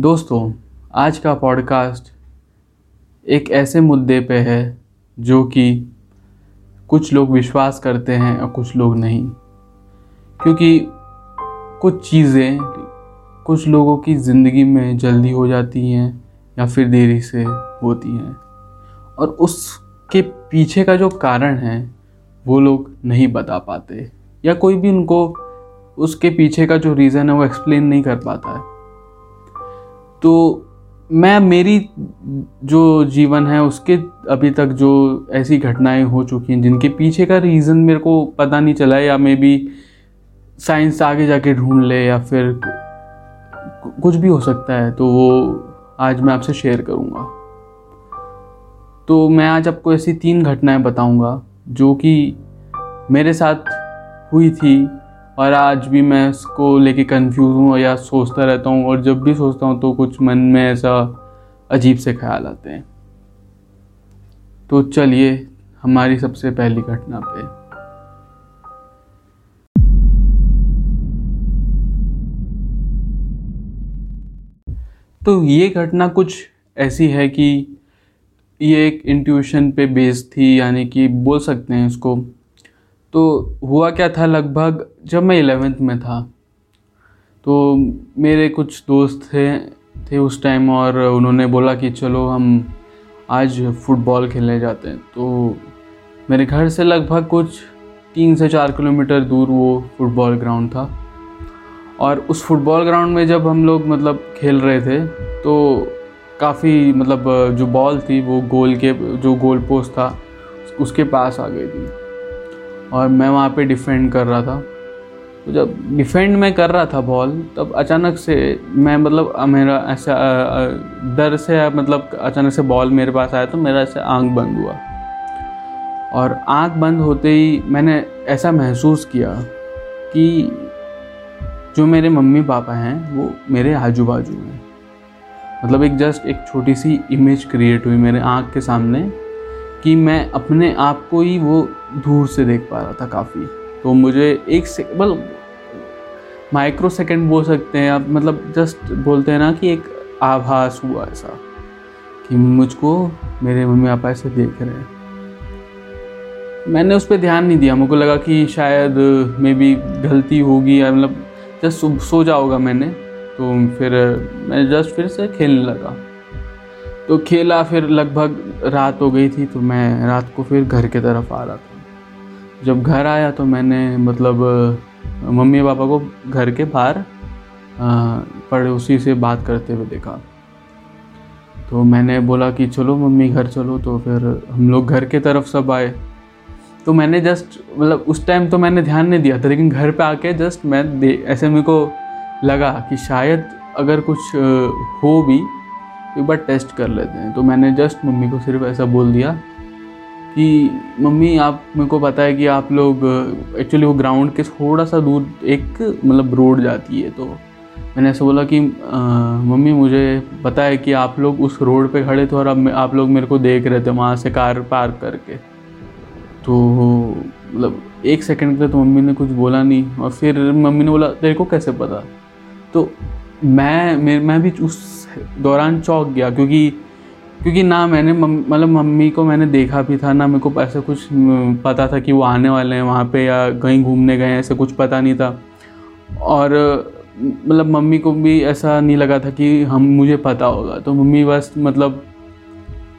दोस्तों, आज का पॉडकास्ट एक ऐसे मुद्दे पे है जो कि कुछ लोग विश्वास करते हैं और कुछ लोग नहीं। क्योंकि कुछ चीज़ें कुछ लोगों की ज़िंदगी में जल्दी हो जाती हैं या फिर देरी से होती हैं। और उसके पीछे का जो कारण है, वो लोग नहीं बता पाते। या कोई भी उनको उसके पीछे का जो रीज़न है, वो एक्सप्लेन नहीं कर पाता है। तो मैं, मेरी जो जीवन है, उसके अभी तक जो ऐसी घटनाएँ हो चुकी हैं, जिनके पीछे का रीज़न मेरे को पता नहीं चला या मे बी साइंस आगे जाके ढूंढ ले, या फिर कुछ भी हो सकता है तो वो आज मैं आपसे शेयर करूँगा। तो मैं आज आपको ऐसी तीन घटनाएँ बताऊँगा, जो कि मेरे साथ हुई थी और आज भी मैं इसको लेके कंफ्यूज हूँ या सोचता रहता हूँ और जब भी सोचता हूँ तो कुछ मन में ऐसा अजीब से ख्याल आते हैं। तो चलिए, हमारी सबसे पहली घटना पे। तो ये घटना कुछ ऐसी है कि ये एक इंट्यूशन पे बेस्ड थी, यानी कि बोल सकते हैं इसको। तो हुआ क्या था लगभग जब मैं इलेवेंथ में था तो मेरे कुछ दोस्त थे थे उस टाइम और उन्होंने बोला कि चलो हम आज फुटबॉल खेलने जाते हैं। तो मेरे घर से लगभग कुछ तीन से चार किलोमीटर दूर वो फुटबॉल ग्राउंड था। और उस फुटबॉल ग्राउंड में जब हम लोग मतलब खेल रहे थे तो काफ़ी मतलब जो बॉल थी वो गोल के, जो गोल पोस्ट था, उसके पास आ गई थी। और मैं वहाँ पे डिफेंड कर रहा था। तो जब डिफेंड मैं कर रहा था बॉल तब अचानक से मैं मतलब मेरा ऐसा डर से मतलब अचानक से बॉल मेरे पास आया तो मेरा ऐसे आँख बंद हुआ। और आँख बंद होते ही मैंने ऐसा महसूस किया कि जो मेरे मम्मी पापा हैं, वो मेरे आजू बाजू हैं। मतलब एक जस्ट एक छोटी सी इमेज क्रिएट हुई मेरे आँख के सामने कि मैं अपने आप को ही वो दूर से देख पा रहा था काफ़ी। तो मुझे एक से मतलब माइक्रो सेकेंड बोल सकते हैं आप मतलब जस्ट बोलते हैं ना कि एक आभास हुआ ऐसा, कि मुझको मेरे मम्मी पापा ऐसे देख रहे हैं। मैंने उस पर ध्यान नहीं दिया, मुझको लगा कि शायद मे बी गलती होगी या मतलब जस्ट सो जाओगा मैंने तो फिर मैं जस्ट फिर से खेलने लगा। तो खेला फिर लगभग रात हो गई थी तो मैं रात को फिर घर के तरफ़ आ रहा था। जब घर आया तो मैंने मतलब मम्मी पापा को घर के बाहर पड़ोसी से बात करते हुए देखा। तो मैंने बोला कि चलो मम्मी घर चलो तो फिर हम लोग घर के तरफ़ सब आए। तो मैंने जस्ट मतलब उस टाइम तो मैंने ध्यान नहीं दिया था, लेकिन घर पे आके जस्ट मैं दे, ऐसे मेरे को लगा कि शायद अगर कुछ हो भी, एक बार टेस्ट कर लेते हैं। तो मैंने जस्ट मम्मी को सिर्फ़ ऐसा बोल दिया कि मम्मी आप मेरे को पता है कि आप लोग एक्चुअली वो ग्राउंड के थोड़ा सा दूर एक मतलब रोड जाती है तो मैंने ऐसा बोला कि आ, मम्मी मुझे पता है कि आप लोग उस रोड पे खड़े थे और अब आप लोग मेरे को देख रहे थे वहाँ से कार पार्क करके। तो मतलब एक सेकंड के लिए तो मम्मी ने कुछ बोला नहीं और फिर मम्मी ने बोला तेरे को कैसे पता? तो मैं मैं भी उस दौरान चौक गया क्योंकि क्योंकि ना मैंने मतलब मम्मी को मैंने देखा भी था, ना मेरे को ऐसा कुछ पता था कि वो आने वाले हैं वहाँ पे या कहीं घूमने गए हैं, ऐसे कुछ पता नहीं था। और मतलब मम्मी को भी ऐसा नहीं लगा था कि हम, मुझे पता होगा। तो मम्मी बस मतलब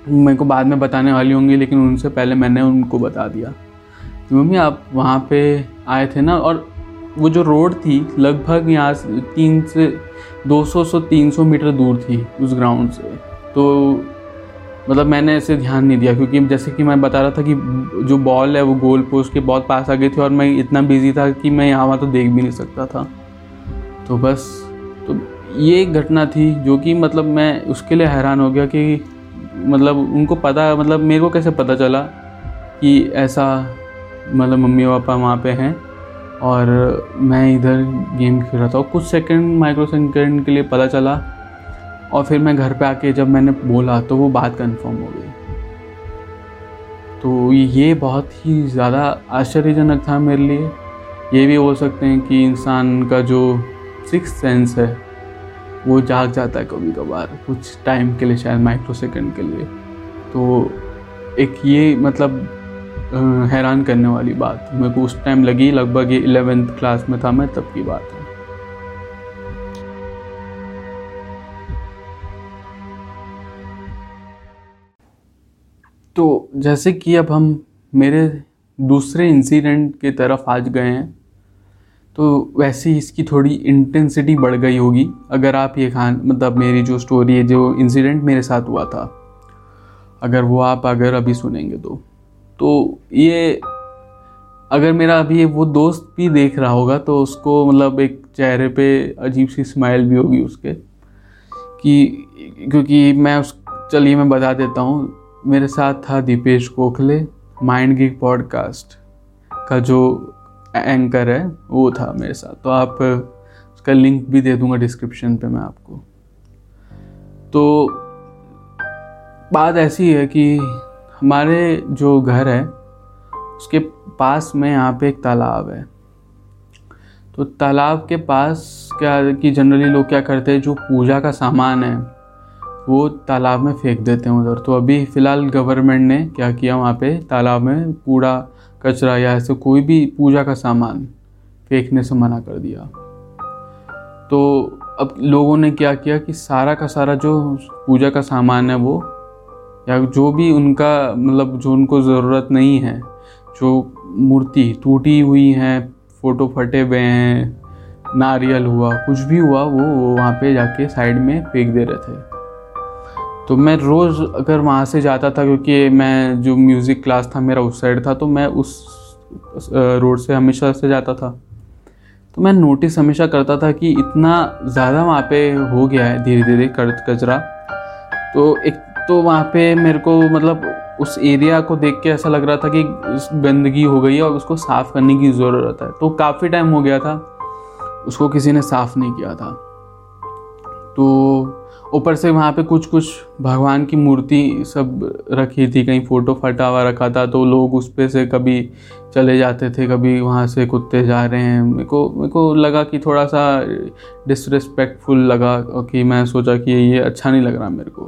मेरे को बाद में बताने वाली होंगी, लेकिन उनसे पहले मैंने उनको बता दिया कि मम्मी आप वहाँ पे आए थे ना, और वो जो रोड थी, लगभग यहाँ तीन से 200 से 300 मीटर दूर थी उस ग्राउंड से। तो मतलब मैंने ऐसे ध्यान नहीं दिया, क्योंकि जैसे कि मैं बता रहा था कि जो बॉल है वो गोल पोस्ट के बहुत पास आ गई थी और मैं इतना बिज़ी था कि मैं यहाँ वहाँ तो देख भी नहीं सकता था। तो बस तो ये एक घटना थी जो कि मतलब मैं उसके लिए हैरान हो गया कि मतलब उनको पता मतलब मेरे को कैसे पता चला कि ऐसा मतलब मम्मी पापा वहाँ पे हैं और मैं इधर गेम खेल रहा था और कुछ सेकंड माइक्रो सेकंड के लिए पता चला और फिर मैं घर पे आके जब मैंने बोला तो वो बात कंफर्म हो गई। तो ये बहुत ही ज़्यादा आश्चर्यजनक था मेरे लिए। ये भी बोल सकते हैं कि इंसान का जो सिक्स सेंस है, वो जाग जाता है कभी कभार कुछ टाइम के लिए, शायद माइक्रो सेकेंड के लिए। तो एक ये मतलब हैरान करने वाली बात। मेरे को उस टाइम लगी, लगभग ये इलेवेंथ क्लास में था मैं, तब की बात है। तो जैसे कि अब हम मेरे दूसरे इंसिडेंट की तरफ़ आज गए हैं तो वैसे ही इसकी थोड़ी इंटेंसिटी बढ़ गई होगी। अगर आप ये खान मतलब मेरी जो स्टोरी है, जो इंसिडेंट मेरे साथ हुआ था, अगर वो आप अगर अभी सुनेंगे तो। तो ये, अगर मेरा अभी वो दोस्त भी देख रहा होगा तो उसको मतलब एक चेहरे पे अजीब सी स्माइल भी होगी उसके, कि, क्योंकि मैं उस, चलिए मैं बता देता हूँ मेरे साथ था Deepesh Gokhale Mind Gig podcast का जो एंकर है, वो था मेरे साथ। तो आप, उसका लिंक भी दे दूँगा डिस्क्रिप्शन पे मैं आपको। तो बात ऐसी है कि हमारे जो घर है, उसके पास में यहाँ पे एक तालाब है। तो तालाब के पास क्या, कि जनरली लोग क्या करते हैं, जो पूजा का सामान है वो तालाब में फेंक देते हैं उधर। तो अभी फ़िलहाल गवर्नमेंट ने क्या किया वहाँ पे? तालाब में कूड़ा, कचरा या ऐसे कोई भी पूजा का सामान फेंकने से मना कर दिया। तो अब लोगों ने क्या किया कि सारा का सारा जो पूजा का सामान है वो, या जो भी उनका मतलब जो उनको ज़रूरत नहीं है, जो मूर्ति टूटी हुई हैं, फ़ोटो फटे हुए हैं, नारियल हुआ, कुछ भी हुआ, वो वो वहाँ पे जाके साइड में फेंक दे रहे थे। तो मैं रोज़ अगर वहाँ से जाता था, क्योंकि मैं जो म्यूज़िक क्लास था मेरा उस साइड था तो मैं उस रोड से हमेशा से जाता था। तो मैं नोटिस हमेशा करता था कि इतना ज़्यादा वहाँ पे हो गया है धीरे धीरे कचरा। तो एक तो वहाँ पे मेरे को मतलब उस एरिया को देख के ऐसा लग रहा था कि गंदगी हो गई है और उसको साफ़ करने की ज़रूरत है। तो काफ़ी टाइम हो गया था, उसको किसी ने साफ़ नहीं किया था। तो ऊपर से वहाँ पे कुछ कुछ भगवान की मूर्ति सब रखी थी, कहीं फ़ोटो फटा हुआ रखा था तो लोग उस पर से कभी चले जाते थे, कभी वहाँ से कुत्ते जा रहे हैं। मेरे को मेरे को लगा कि थोड़ा सा डिसरिस्पेक्टफुल लगा कि मैं सोचा कि ये अच्छा नहीं लग रहा मेरे को।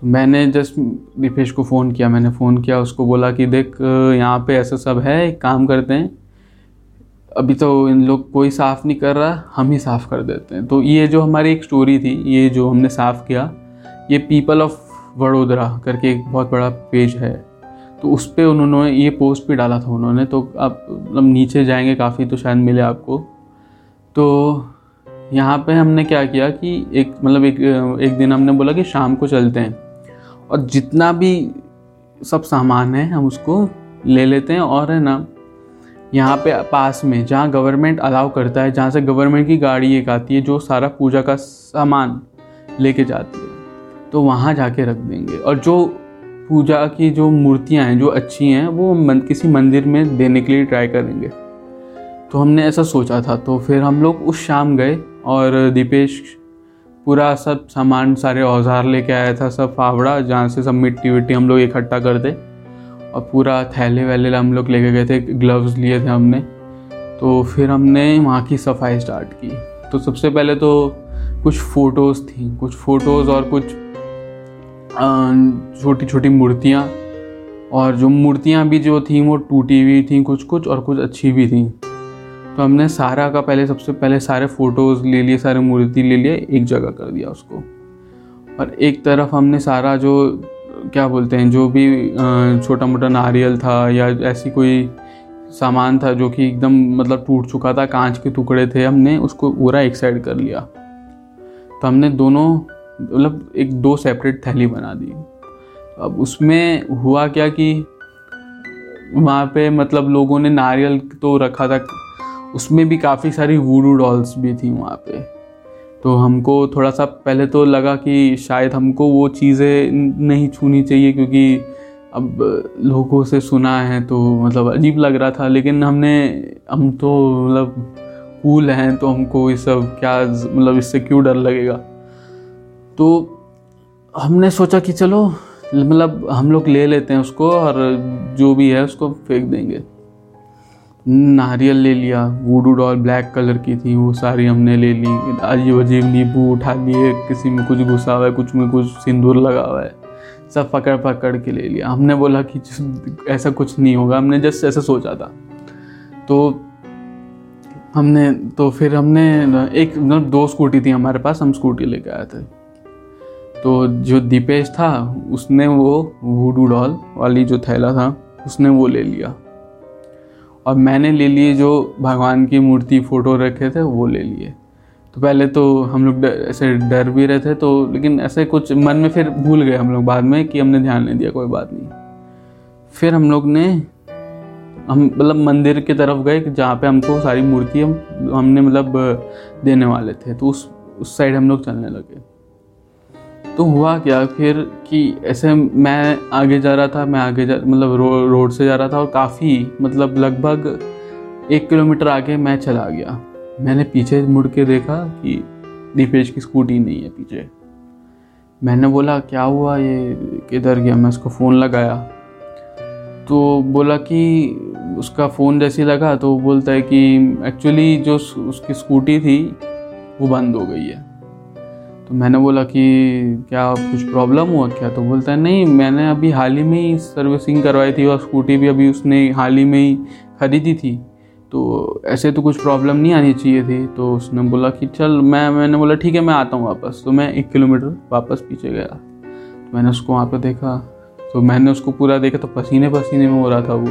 तो मैंने जस्ट दीपेश को फ़ोन किया, मैंने फ़ोन किया, उसको बोला कि देख, यहाँ पे ऐसा सब है, एक काम करते हैं अभी तो इन लोग कोई साफ़ नहीं कर रहा, हम ही साफ़ कर देते हैं। तो ये जो हमारी एक स्टोरी थी, ये जो हमने साफ़ किया, ये पीपल ऑफ़ वडोदरा करके एक बहुत बड़ा पेज है। तो उस पर उन्होंने ये पोस्ट भी डाला था उन्होंने तो आप मतलब नीचे जाएँगे काफ़ी तो शायद मिले आपको। तो यहाँ पे हमने क्या किया कि एक मतलब एक एक दिन हमने बोला कि शाम को चलते हैं। और जितना भी सब सामान है, हम उसको ले लेते हैं, और है ना यहाँ पे पास में जहाँ गवर्नमेंट अलाउ करता है जहाँ से गवर्नमेंट की गाड़ी एक आती है जो सारा पूजा का सामान लेके जाती है तो वहाँ जाके रख देंगे। और जो पूजा की जो मूर्तियाँ हैं जो अच्छी हैं वो मन, किसी मंदिर में देने के लिए ट्राई करेंगे। तो हमने ऐसा सोचा था तो फिर हम लोग उस शाम गए और दीपेश पूरा सब सामान सारे औज़ार लेके आया था सब फावड़ा जहाँ से सब मिट्टी विट्टी हम लोग इकट्ठा कर दे। और पूरा थैले वैले हम लोग लेके गए थे ग्लव्स लिए थे हमने। तो फिर हमने वहाँ की सफ़ाई स्टार्ट की। तो सबसे पहले तो कुछ फ़ोटोज़ थी, कुछ फ़ोटोज़ और कुछ छोटी छोटी मूर्तियाँ। और जो मूर्तियाँ भी जो थी, वो टूटी हुई थी कुछ कुछ और कुछ अच्छी भी थी। तो हमने सारा का पहले, सबसे पहले सारे फ़ोटोज़ ले लिए, सारे मूर्ति ले लिए, एक जगह कर दिया उसको। और एक तरफ़ हमने सारा जो क्या बोलते हैं, जो भी छोटा मोटा नारियल था या ऐसी कोई सामान था जो कि एकदम मतलब टूट चुका था, कांच के टुकड़े थे, हमने उसको पूरा एक साइड कर लिया। तो हमने दोनों मतलब एक दो सेपरेट थैली बना दी। अब उसमें हुआ क्या कि वहाँ पे मतलब लोगों ने नारियल तो रखा था, उसमें भी काफ़ी सारी वूडू डॉल्स भी थी वहाँ पे। तो हमको थोड़ा सा पहले तो लगा कि शायद हमको वो चीज़ें नहीं छूनी चाहिए क्योंकि अब लोगों से सुना है तो मतलब अजीब लग रहा था, लेकिन हमने, हम तो मतलब कूल हैं तो हमको ये सब क्या मतलब इससे क्यों डर लगेगा? तो हमने सोचा कि चलो मतलब हम लोग ले लेते हैं उसको और जो भी है उसको फेंक देंगे। नारियल ले लिया वूडू डॉल ब्लैक कलर की थी, वो सारी हमने ले ली अजीब अजीब नींबू उठा लिए, किसी में कुछ घुसा हुआ है, कुछ में कुछ सिंदूर लगा हुआ है, सब पकड़ पकड़ के ले लिया। हमने बोला कि ऐसा कुछ नहीं होगा, हमने जस्ट ऐसा सोचा था। तो हमने तो फिर हमने एक मतलब दो स्कूटी थी हमारे पास, हम स्कूटी लेके आए थे। तो जो दीपेश था, उसने वो वूडू डॉल वाली जो थैला था, उसने वो ले लिया। और मैंने ले लिए जो भगवान की मूर्ति फ़ोटो रखे थे, वो ले लिए। तो पहले तो हम लोग ऐसे डर भी रहे थे तो लेकिन ऐसे कुछ मन में फिर भूल गए हम लोग बाद में कि हमने ध्यान नहीं दिया, कोई बात नहीं। फिर हम लोग ने, हम मतलब मंदिर की तरफ़ गए जहाँ पे हमको सारी मूर्ति हम, हमने मतलब देने वाले थे। तो उस उस साइड हम लोग चलने लगे। तो हुआ क्या? फिर कि ऐसे मैं आगे जा रहा था मैं आगे जा मतलब रो, रोड से जा रहा था और काफ़ी मतलब लगभग एक किलोमीटर आगे मैं चला गया। मैंने पीछे मुड़ के देखा कि दीपेश की स्कूटी नहीं है पीछे। मैंने बोला क्या हुआ ये? किधर गया? मैं उसको फ़ोन लगाया। तो बोला कि उसका फ़ोन जैसे लगा तो बोलता है कि एक्चुअली जो उसकी स्कूटी थी वो बंद हो गई है। तो मैंने बोला कि क्या कुछ प्रॉब्लम हुआ क्या? तो बोलता है, नहीं, मैंने अभी हाल ही में ही सर्विसिंग करवाई थी और स्कूटी भी अभी उसने हाल ही में ही खरीदी थी। तो ऐसे तो कुछ प्रॉब्लम नहीं आनी चाहिए थी। तो उसने बोला कि, चल, मैं, मैंने बोला, ठीक है, मैं आता हूँ वापस। तो मैं एक किलोमीटर वापस पीछे गया। तो मैंने उसको वहाँ पर देखा। तो मैंने उसको पूरा देखा तो पसीने पसीने में हो रहा था वो।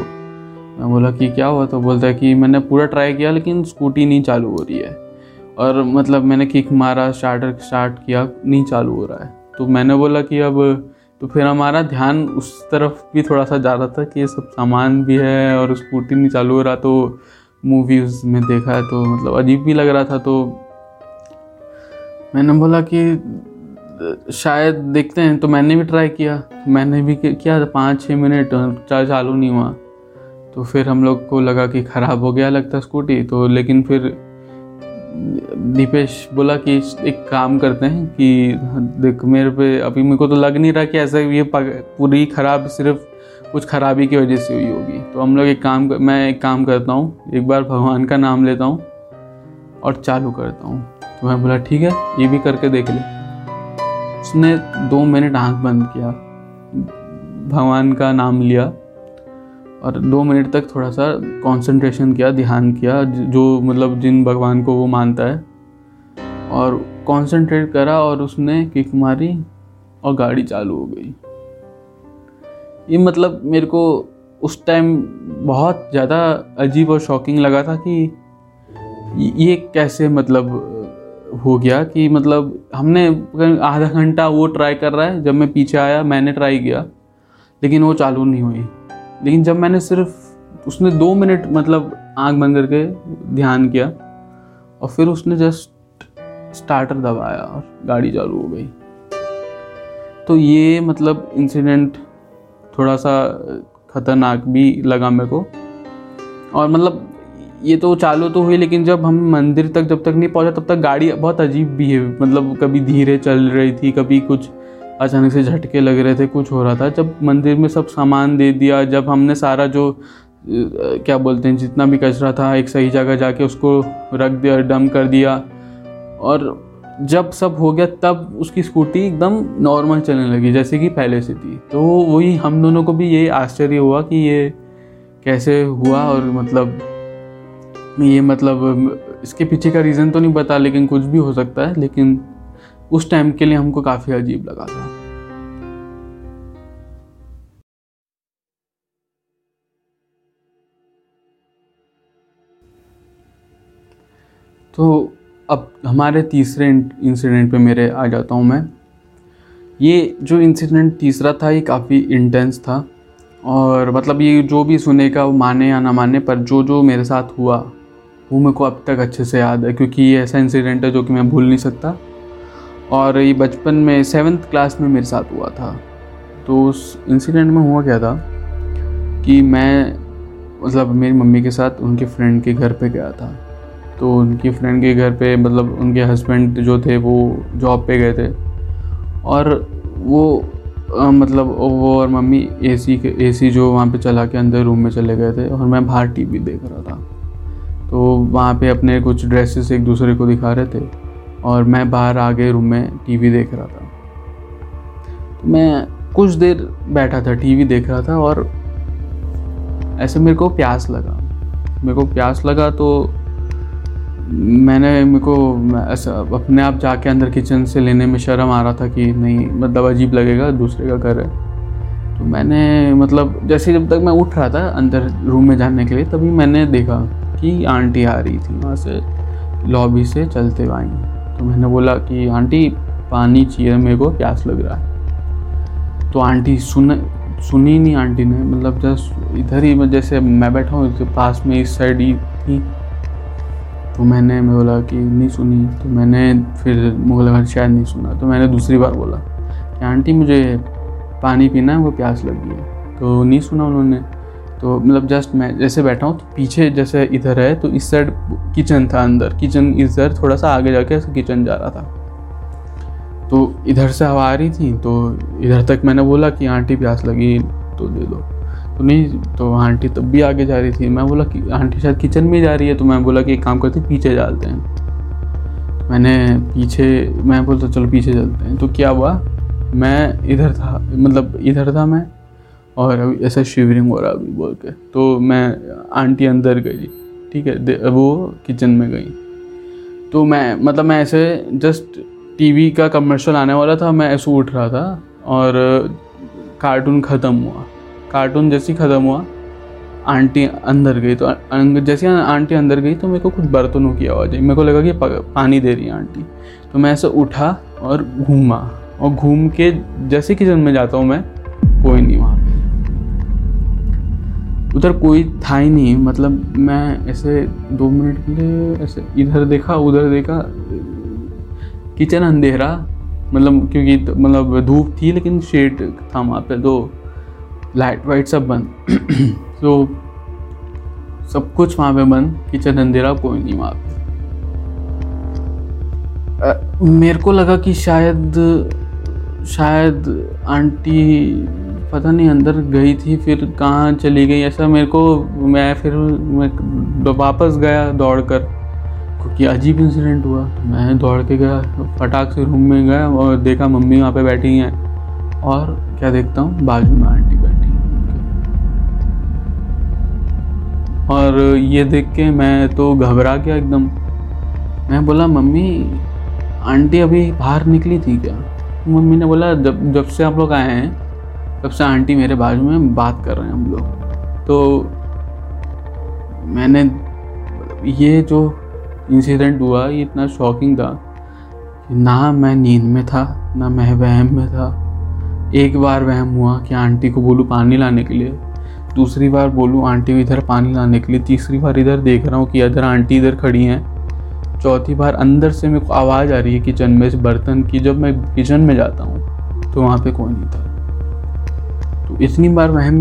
मैं बोला कि, क्या हुआ? तो बोलता है कि, मैंने पूरा ट्राई किया, लेकिन स्कूटी नहीं चालू हो रही है। और मतलब मैंने किक मारा स्टार्टर स्टार्ट किया, नहीं चालू हो रहा है। तो मैंने बोला कि अब तो फिर हमारा ध्यान उस तरफ़ भी थोड़ा सा ज़्यादा था कि ये सब सामान भी है और स्कूटी नहीं चालू हो रहा तो मूवीज़ में देखा है तो मतलब अजीब भी लग रहा था। तो मैंने बोला कि, शायद देखते हैं। तो मैंने भी ट्राई किया। मैंने भी किया पाँच छः मिनट चालू नहीं हुआ। तो फिर हम लोग को लगा कि ख़राब हो गया, लगता स्कूटी। तो लेकिन फिर दीपेश बोला कि एक काम करते हैं कि देख मेरे पे अभी मेरे को तो लग नहीं रहा कि ऐसा ये पूरी ख़राब सिर्फ़ कुछ खराबी की वजह से हुई होगी। तो हम लोग एक काम कर, मैं एक काम करता हूँ एक बार भगवान का नाम लेता हूँ और चालू करता हूँ। तो मैं बोला ठीक है ये भी करके देख ले। उसने दो मिनट आँख बंद किया भगवान का नाम लिया। और दो मिनट तक थोड़ा सा कंसंट्रेशन किया, ध्यान किया, जो मतलब जिन भगवान को वो मानता है। और कंसंट्रेट करा और उसने किक मारी और गाड़ी चालू हो गई। ये मतलब मेरे को उस टाइम बहुत ज़्यादा अजीब और शॉकिंग लगा था कि ये कैसे मतलब हो गया कि मतलब हमने आधा घंटा वो ट्राई कर रहा है, जब मैं पीछे आया, मैंने ट्राई किया, लेकिन वो चालू नहीं हुई। लेकिन जब मैंने सिर्फ़ उसने दो मिनट मतलब आँख बंद करके ध्यान किया और फिर उसने जस्ट स्टार्टर दबाया और गाड़ी चालू हो गई। तो ये मतलब इंसिडेंट थोड़ा सा ख़तरनाक भी लगा मेरे को। और मतलब ये तो चालू तो हुई, लेकिन जब हम मंदिर तक जब तक नहीं पहुँचा, तब तक गाड़ी बहुत अजीब है मतलब कभी धीरे चल रही थी, कभी कुछ अचानक से झटके लग रहे थे, कुछ हो रहा था। जब मंदिर में सब सामान दे दिया, जब हमने सारा जो क्या बोलते हैं, जितना भी कचरा था, एक सही जगह जाके उसको रख दिया डम कर दिया। और जब सब हो गया, तब उसकी स्कूटी एकदम नॉर्मल चलने लगी, जैसे कि पहले से थी। तो वही हम दोनों को भी ये आश्चर्य हुआ कि ये कैसे हुआ और मतलब ये मतलब इसके पीछे का रीज़न तो नहीं पता, लेकिन कुछ भी हो सकता है, लेकिन उस टाइम के लिए हमको काफ़ी अजीब लगा था। तो अब हमारे तीसरे इंसिडेंट पे मेरे आ जाता हूँ मैं। ये जो इंसिडेंट तीसरा था, ये काफ़ी इंटेंस था और मतलब ये जो भी सुनेगा वो माने या ना माने, पर जो जो मेरे साथ हुआ, वो मेरे को अब तक अच्छे से याद है, क्योंकि ये ऐसा इंसिडेंट है जो कि मैं भूल नहीं सकता। और ये बचपन में सेवन्थ क्लास में मेरे साथ हुआ था। तो उस इंसिडेंट में हुआ क्या था कि मैं मतलब मेरी मम्मी के साथ उनके फ्रेंड के घर पे गया था। तो उनकी फ्रेंड के घर पे मतलब उनके हस्बैंड जो थे वो जॉब पे गए थे। और वो अ, मतलब वो और मम्मी एसी के एसी जो वहाँ पे चला के अंदर रूम में चले गए थे और मैं बाहर टीवी देख रहा था। तो वहाँ पे अपने कुछ ड्रेसेस एक दूसरे को दिखा रहे थे। और मैं बाहर आगे रूम में टीवी देख रहा था। तो मैं कुछ देर बैठा था टीवी देख रहा था और ऐसे मेरे को प्यास लगा। मेरे को प्यास लगा तो मैंने मेरे को ऐसा अपने आप जाके अंदर किचन से लेने में शर्म आ रहा था कि नहीं मतलब अजीब लगेगा, दूसरे का घर है। तो मैंने मतलब जैसे जब तक मैं उठ रहा था अंदर रूम में जाने के लिए, तभी मैंने देखा कि आंटी आ रही थी। वहाँ से लॉबी से चलते हुए आई। तो मैंने बोला कि, आंटी, पानी चाहिए मेरे को, प्यास लग रहा है। तो आंटी सुन, सुनी नहीं आंटी ने मतलब जस्ट इधर ही जैसे मैं बैठा हूँ पास में इस साइड ही थी। तो मैंने, मैं बोला कि, नहीं सुनी। तो मैंने फिर मुगल घर शायद नहीं सुना तो मैंने दूसरी बार बोला कि, आंटी, मुझे पानी पीना है वो प्यास लगी है। तो नहीं सुना उन्होंने। तो मतलब जस्ट मैं जैसे बैठा हूँ तो पीछे जैसे इधर है तो इस साइड किचन था अंदर। किचन इधर थोड़ा सा आगे जाके किचन जा रहा था। तो इधर से हवा आ रही थी तो इधर तक मैंने बोला कि, आंटी प्यास लगी तो दे दो। तो नहीं तो आंटी तब भी आगे जा रही थी। मैं बोला कि, आंटी शायद किचन में जा रही है। तो मैं बोला कि, एक काम करते पीछे चलते हैं। मैंने पीछे, मैं बोलता, चलो पीछे चलते हैं। तो क्या हुआ, मैं इधर था मतलब इधर था मैं और अभी ऐसा शिवरिंग हो रहा अभी बोल के। तो मैं आंटी अंदर गई, ठीक है? वो किचन में गई। तो मैं मतलब मैं ऐसे जस्ट टीवी का कमर्शियल आने वाला था, मैं ऐसे उठ रहा था और कार्टून ख़त्म हुआ। कार्टून जैसे ही ख़त्म हुआ, आंटी अंदर गई। तो अं- जैसे आंटी अंदर गई तो मेरे को कुछ बर्तनों की आवाज़ आई। मेरे को लगा कि पानी दे रही है आंटी। तो मैं ऐसे उठा और घूमा। और घूम के जैसे किचन में जाता हूँ मैं, कोई नहीं उधर कोई था ही नहीं मतलब मैं ऐसे दो मिनट के लिए ऐसे इधर देखा, उधर देखा। किचन अंधेरा मतलब क्योंकि तो- मतलब धूप थी लेकिन शेड था वहाँ पे तो लाइट वाइट सब बंद। तो सब कुछ वहाँ पे बंद, किचन अंधेरा, कोई नहीं वहाँ पे। मेरे को लगा कि शायद शायद आंटी पता नहीं अंदर गई थी, फिर कहाँ चली गई? ऐसा मेरे को, मैं फिर, मैं वापस गया दौड़ कर क्योंकि अजीब इंसिडेंट हुआ। मैं दौड़ के गया, फटाक से रूम में गया और देखा मम्मी वहाँ पे बैठी हैं। और क्या देखता हूँ? बाजू में आंटी बैठी और ये देख के मैं तो घबरा गया एकदम। मैं बोला, मम्मी, आंटी अभी बाहर निकली थी क्या? मम्मी ने बोला, जब जब से आप लोग आए हैं तब से आंटी मेरे बाजू में बात कर रहे हैं हम लोग। तो मैंने ये जो इंसिडेंट हुआ, ये इतना शॉकिंग था कि ना मैं नींद में था, ना मैं वहम में था। एक बार वहम हुआ कि आंटी को बोलूँ पानी लाने के लिए, दूसरी बार बोलूँ आंटी इधर पानी लाने के लिए, तीसरी बार इधर देख रहा हूँ कि इधर आंटी इधर खड़ी हैं। चौथी बार अंदर से मेरे को आवाज़ आ रही है किचन में इस बर्तन की, जब मैं किचन में जाता हूँ तो वहाँ पे कोई नहीं था। तो इतनी बार वहम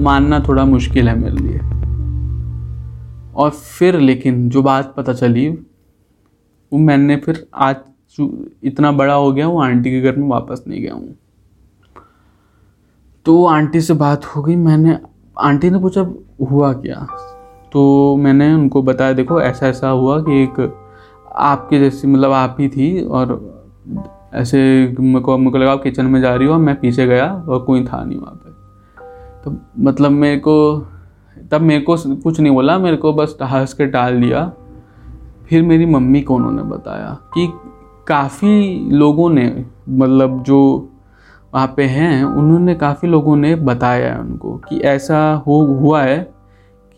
मानना थोड़ा मुश्किल है मेरे लिए। और फिर लेकिन जो बात पता चली, वो मैंने फिर आज इतना बड़ा हो गया हूँ, आंटी के घर में वापस नहीं गया हूँ। तो आंटी से बात हो गई, मैंने, आंटी ने पूछा, हुआ क्या? तो मैंने उनको बताया, देखो ऐसा ऐसा हुआ कि एक आपके जैसी मतलब आप ही थी और ऐसे मेरे को मेरे को लगा किचन में जा रही हो मैं पीछे गया और कोई था नहीं वहाँ पर तो मतलब मेरे को, तब मेरे को कुछ नहीं बोला, मेरे को बस हंस के टाल दिया। फिर मेरी मम्मी को उन्होंने बताया कि काफ़ी लोगों ने मतलब जो वहाँ पे हैं, उन्होंने काफ़ी लोगों ने बताया है उनको कि ऐसा हो, हुआ है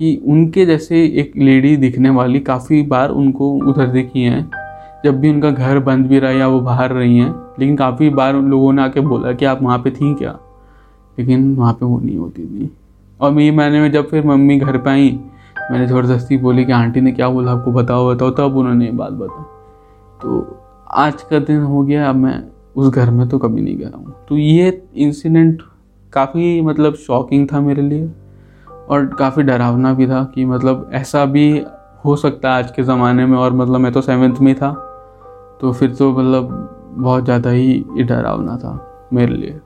कि उनके जैसे एक लेडी दिखने वाली काफ़ी बार उनको उधर दिखी हैं। जब भी उनका घर बंद भी रहा या वो बाहर रही हैं, लेकिन काफ़ी बार उन लोगों ने आके बोला कि आप वहाँ पे थी क्या? लेकिन वहाँ पे वो नहीं होती थी। और मेरी मैंने जब फिर मम्मी घर पे आई, मैंने ज़बरदस्ती बोली कि आंटी ने क्या बोला, आपको बताओ बताओ, तब उन्होंने ये बात बताई। तो आज का दिन हो गया, अब मैं उस घर में तो कभी नहीं गया हूँ। तो ये इंसिडेंट काफ़ी मतलब शॉकिंग था मेरे लिए, और काफ़ी डरावना भी था कि मतलब ऐसा भी हो सकता है आज के ज़माने में, और मतलब मैं तो सेवन्थ में था। तो फिर तो मतलब बहुत ज़्यादा ही डरावना था मेरे लिए।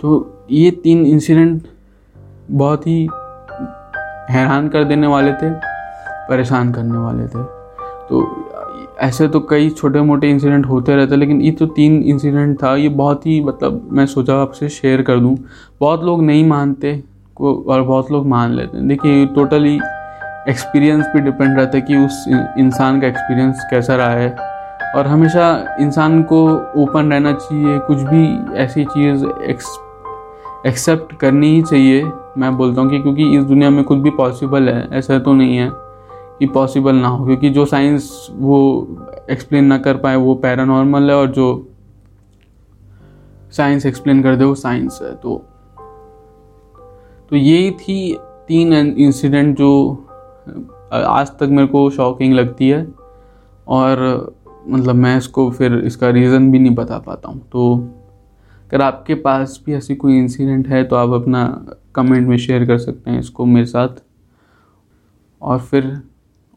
तो ये तीन इंसिडेंट बहुत ही हैरान कर देने वाले थे, परेशान करने वाले थे। तो ऐसे तो कई छोटे मोटे इंसिडेंट होते रहते लेकिन ये तो तीन इंसिडेंट था, ये बहुत ही मतलब मैं सोचा आपसे शेयर कर दूँ। बहुत लोग नहीं मानते को और बहुत लोग मान लेते हैं। देखिए टोटली एक्सपीरियंस पे डिपेंड रहता है कि उस इंसान का एक्सपीरियंस कैसा रहा है। और हमेशा इंसान को ओपन रहना चाहिए, कुछ भी ऐसी चीज़ एक्सेप्ट करनी ही चाहिए, मैं बोलता हूँ कि क्योंकि इस दुनिया में कुछ भी पॉसिबल है, ऐसा तो नहीं है कि पॉसिबल ना हो, क्योंकि जो साइंस वो एक्सप्लेन ना कर पाए, वो पैरानॉर्मल है और जो साइंस एक्सप्लेन कर दे, वो साइंस है तो तो यही थी तीन इंसिडेंट जो आज तक मेरे को शॉकिंग लगती है और मतलब मैं इसको फिर इसका रीज़न भी नहीं बता पाता हूँ। तो अगर आपके पास भी ऐसी कोई इंसिडेंट है तो आप अपना कमेंट में शेयर कर सकते हैं इसको मेरे साथ। और फिर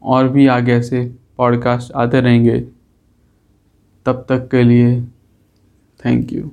और भी आगे ऐसे पॉडकास्ट आते रहेंगे। तब तक के लिए थैंक यू